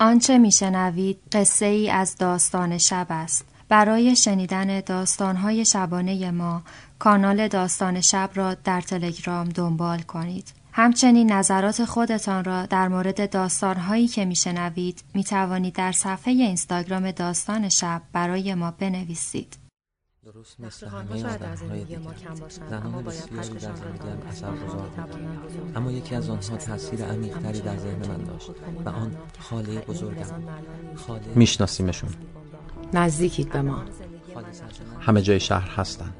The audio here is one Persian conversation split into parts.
آنچه میشنوید قصه ای از داستان شب است. برای شنیدن داستانهای شبانه ما کانال داستان شب را در تلگرام دنبال کنید. همچنین نظرات خودتان را در مورد داستانهایی که میشنوید می توانید در صفحه اینستاگرام داستان شب برای ما بنویسید. درست مثل همه آدمهای دیگر زنان بسیاری در زندگیم اثر گذار بود اما یکی از آنها تاثیر عمیقتری در ذهن من داشت و آن خاله بزرگم. خاله میشناسیمشون. نزدیکید به ما. همه جای شهر هستن.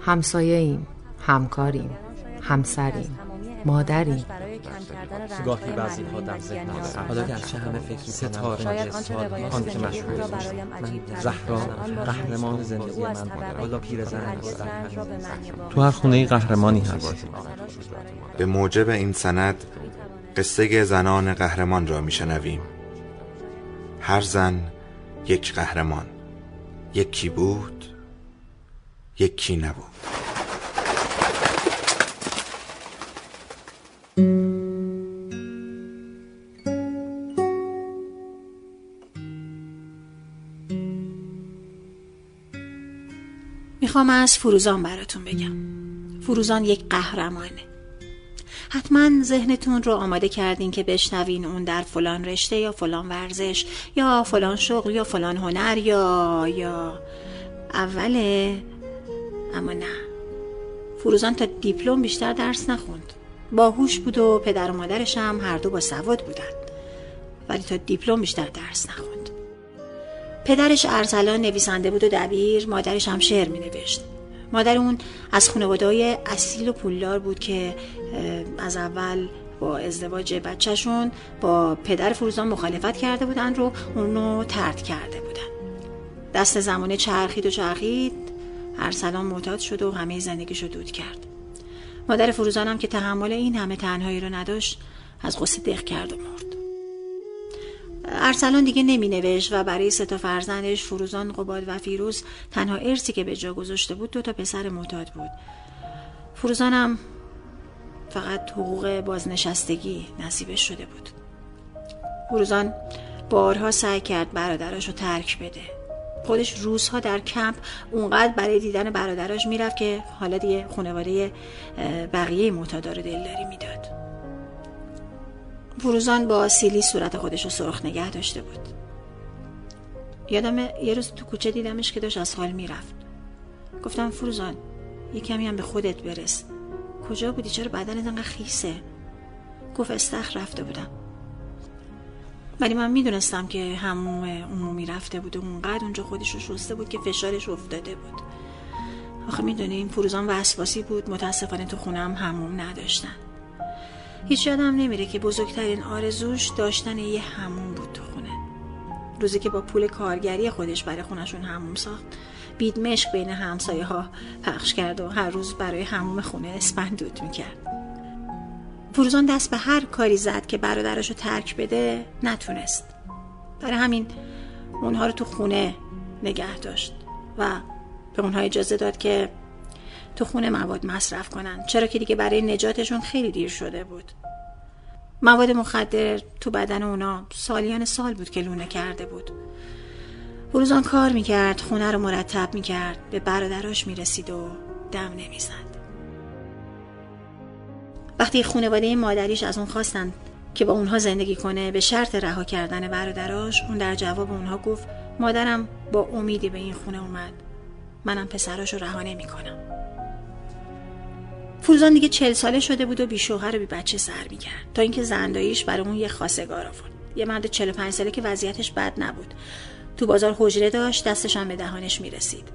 همسایه ایم همکاریم همسریم مادریم. گاهی بعضی ها در ذهن حالا گرچه همه فکر ستاره آن که مشهور من زهرا قهرمان زندگی من حالا پیرزن تو هر خونه قهرمانی هست. به موجب این سند قصه زنان قهرمان را میشنویم. هر زن یک قهرمان. یکی بود یکی نبود. می‌خوام از فروزان براتون بگم. فروزان یک قهرمانه. حتما ذهنتون رو آماده کردین که بشنوین اون در فلان رشته یا فلان ورزش یا فلان شغل یا فلان هنر یا یا. اوله اما نه. فروزان تا دیپلم بیشتر درس نخوند. باهوش بود و پدر و مادرش هم هر دو با سواد بودن. ولی تا دیپلم بیشتر درس نخوند. پدرش ارسلان نویسنده بود و دبیر مادرش هم شعر می نوشت مادر اون از خانواده اصیل و پولدار بود که از اول با ازدواج بچهشون با پدر فروزان مخالفت کرده بودن رو اونو ترد کرده بودن دست زمانه چرخید و چرخید ارسلان معتاد شد و همه زندگیشو دود کرد. مادر فروزان هم که تحمل این همه تنهایی رو نداشت از قصه دق کرد و مرد. ارسلان دیگه نمی و برای سه تا فرزندش فروزان قباد و فیروز تنها ارسی که به جا گذاشته بود دو تا پسر معتاد بود. فروزانم فقط حقوق بازنشستگی نصیبش شده بود. فروزان بارها سعی کرد برادراش رو ترک بده. خودش روزها در کمپ اونقدر برای دیدن برادراش می‌رفت که حالا دیگه خانواده بقیه معتادا رو دلداری می‌داد. فروزان با سیلی صورت خودش رو سرخ نگه داشته بود. یادم یه روز تو کوچه دیدمش که داشت از حال می‌رفت. گفتم فروزان یه کمی هم به خودت برس. کجا بودی؟ چرا بدنت انقدر خیسه؟ گفت استخ رفته بودم. ولی من می‌دونستم که هموم عمومی رفته بود و اونقدر اونجا خودش رو شسته بود که فشارش افتاده بود. آخه می‌دونیم فروزان وسواسی بود. متاسفانه تو خونم هموم نداشتن. هیچ یادم نمیره که بزرگترین آرزوش داشتن یه هموم بود تو خونه. روزی که با پول کارگری خودش برای خونشون هموم ساخت بید مشک بین همسایه ها پخش کرد و هر روز برای هموم خونه اسپندود می‌کرد. فروزان دست به هر کاری زد که برادرش رو ترک بده نتونست. برای همین اونها رو تو خونه نگه داشت و به اونها اجازه داد که تو خونه مواد مصرف کنن. چرا که دیگه برای نجاتشون خیلی دیر شده بود. مواد مخدر تو بدن اونا سالیان سال بود که لونه کرده بود. فروزان کار می‌کرد خونه رو مرتب می‌کرد به برادراش می‌رسید و دم نمی‌زد. وقتی خانواده مادریش از اون خواستن که با اونها زندگی کنه به شرط رها کردن برادراش اون در جواب اونها گفت مادرم با امیدی به این خونه اومد. منم پسراش رو رها نمی کنم. فروزان دیگه چل ساله شده بود و بی شوهر و بی بچه سر می‌کرد تا اینکه زنداییش برای اون یه خواستگار آورد. یه مرد 45 ساله که وضعیتش بد نبود. تو بازار حجره داشت دستش هم به دهانش می‌رسید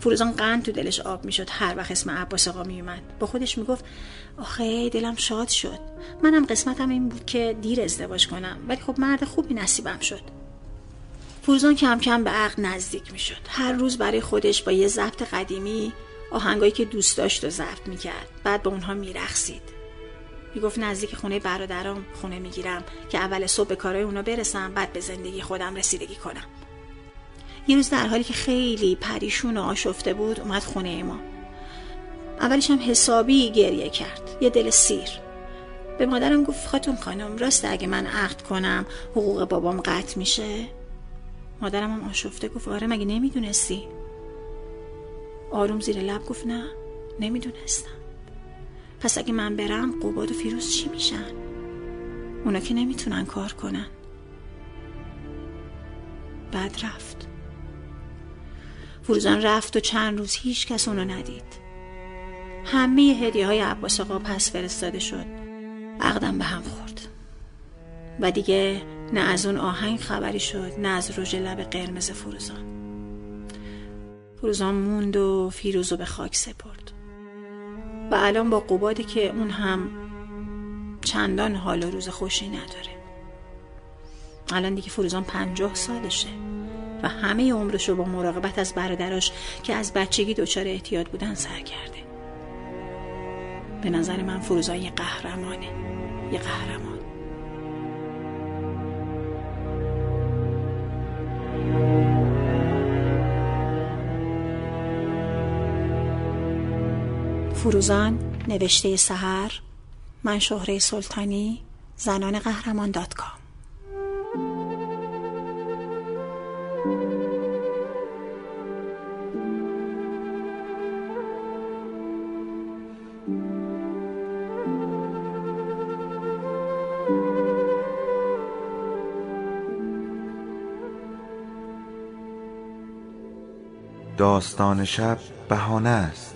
فروزان قند تو دلش آب می‌شد هر وقت اسم عباس آقا میومد با خودش می‌گفت آخه دلم شاد شد. منم قسمتم این بود که دیر ازدواج کنم. ولی خب مرد خوبی نصیبم شد. فروزان کم کم به عقل نزدیک می‌شد هر روز برای خودش با یه ضبط قدیمی آهنگایی که دوست داشت و ضبط می‌کرد. بعد با اونها میرخسید می‌گفت نزدیک خونه برادرام خونه می‌گیرم که اول صبح به کارهای اونا برسم بعد به زندگی خودم رسیدگی کنم. یه روز در حالی که خیلی پریشون و آشفته بود اومد خونه ما. اولش هم حسابی گریه کرد. یه دل سیر. به مادرم گفت خاتون خانم راست اگه من عقد کنم حقوق بابام قطع میشه؟ مادرم هم آشفته گفت آره مگه نمی‌دونستی؟ آروم زیر لب گفت نه نمی‌دونستم. پس اگه من برم قوباد و فیروز چی میشن؟ اونا که نمی‌تونن کار کنن. بعد رفت. فروزان رفت و چند روز هیچ کس اونو ندید. همه هدیه های عباس آقا پس فرستاده شد. عقدم به هم خورد. و دیگه نه از اون آهنگ خبری شد نه از رژ لب قرمز فروزان. فروزان موند و فیروزو به خاک سپرد. و الان با قبادی که اون هم چندان حال و روز خوشی نداره. الان دیگه فروزان پنجاه سالشه و همه عمرش رو با مراقبت از برادراش که از بچگی دچار احتیاط بودن سر کرده. به نظر من فروزان یه قهرمانه. یه قهرمان. فروزان نوشته سهر من شهره سلطانی زنان قهرمان دات کام. داستان شب بهانه است.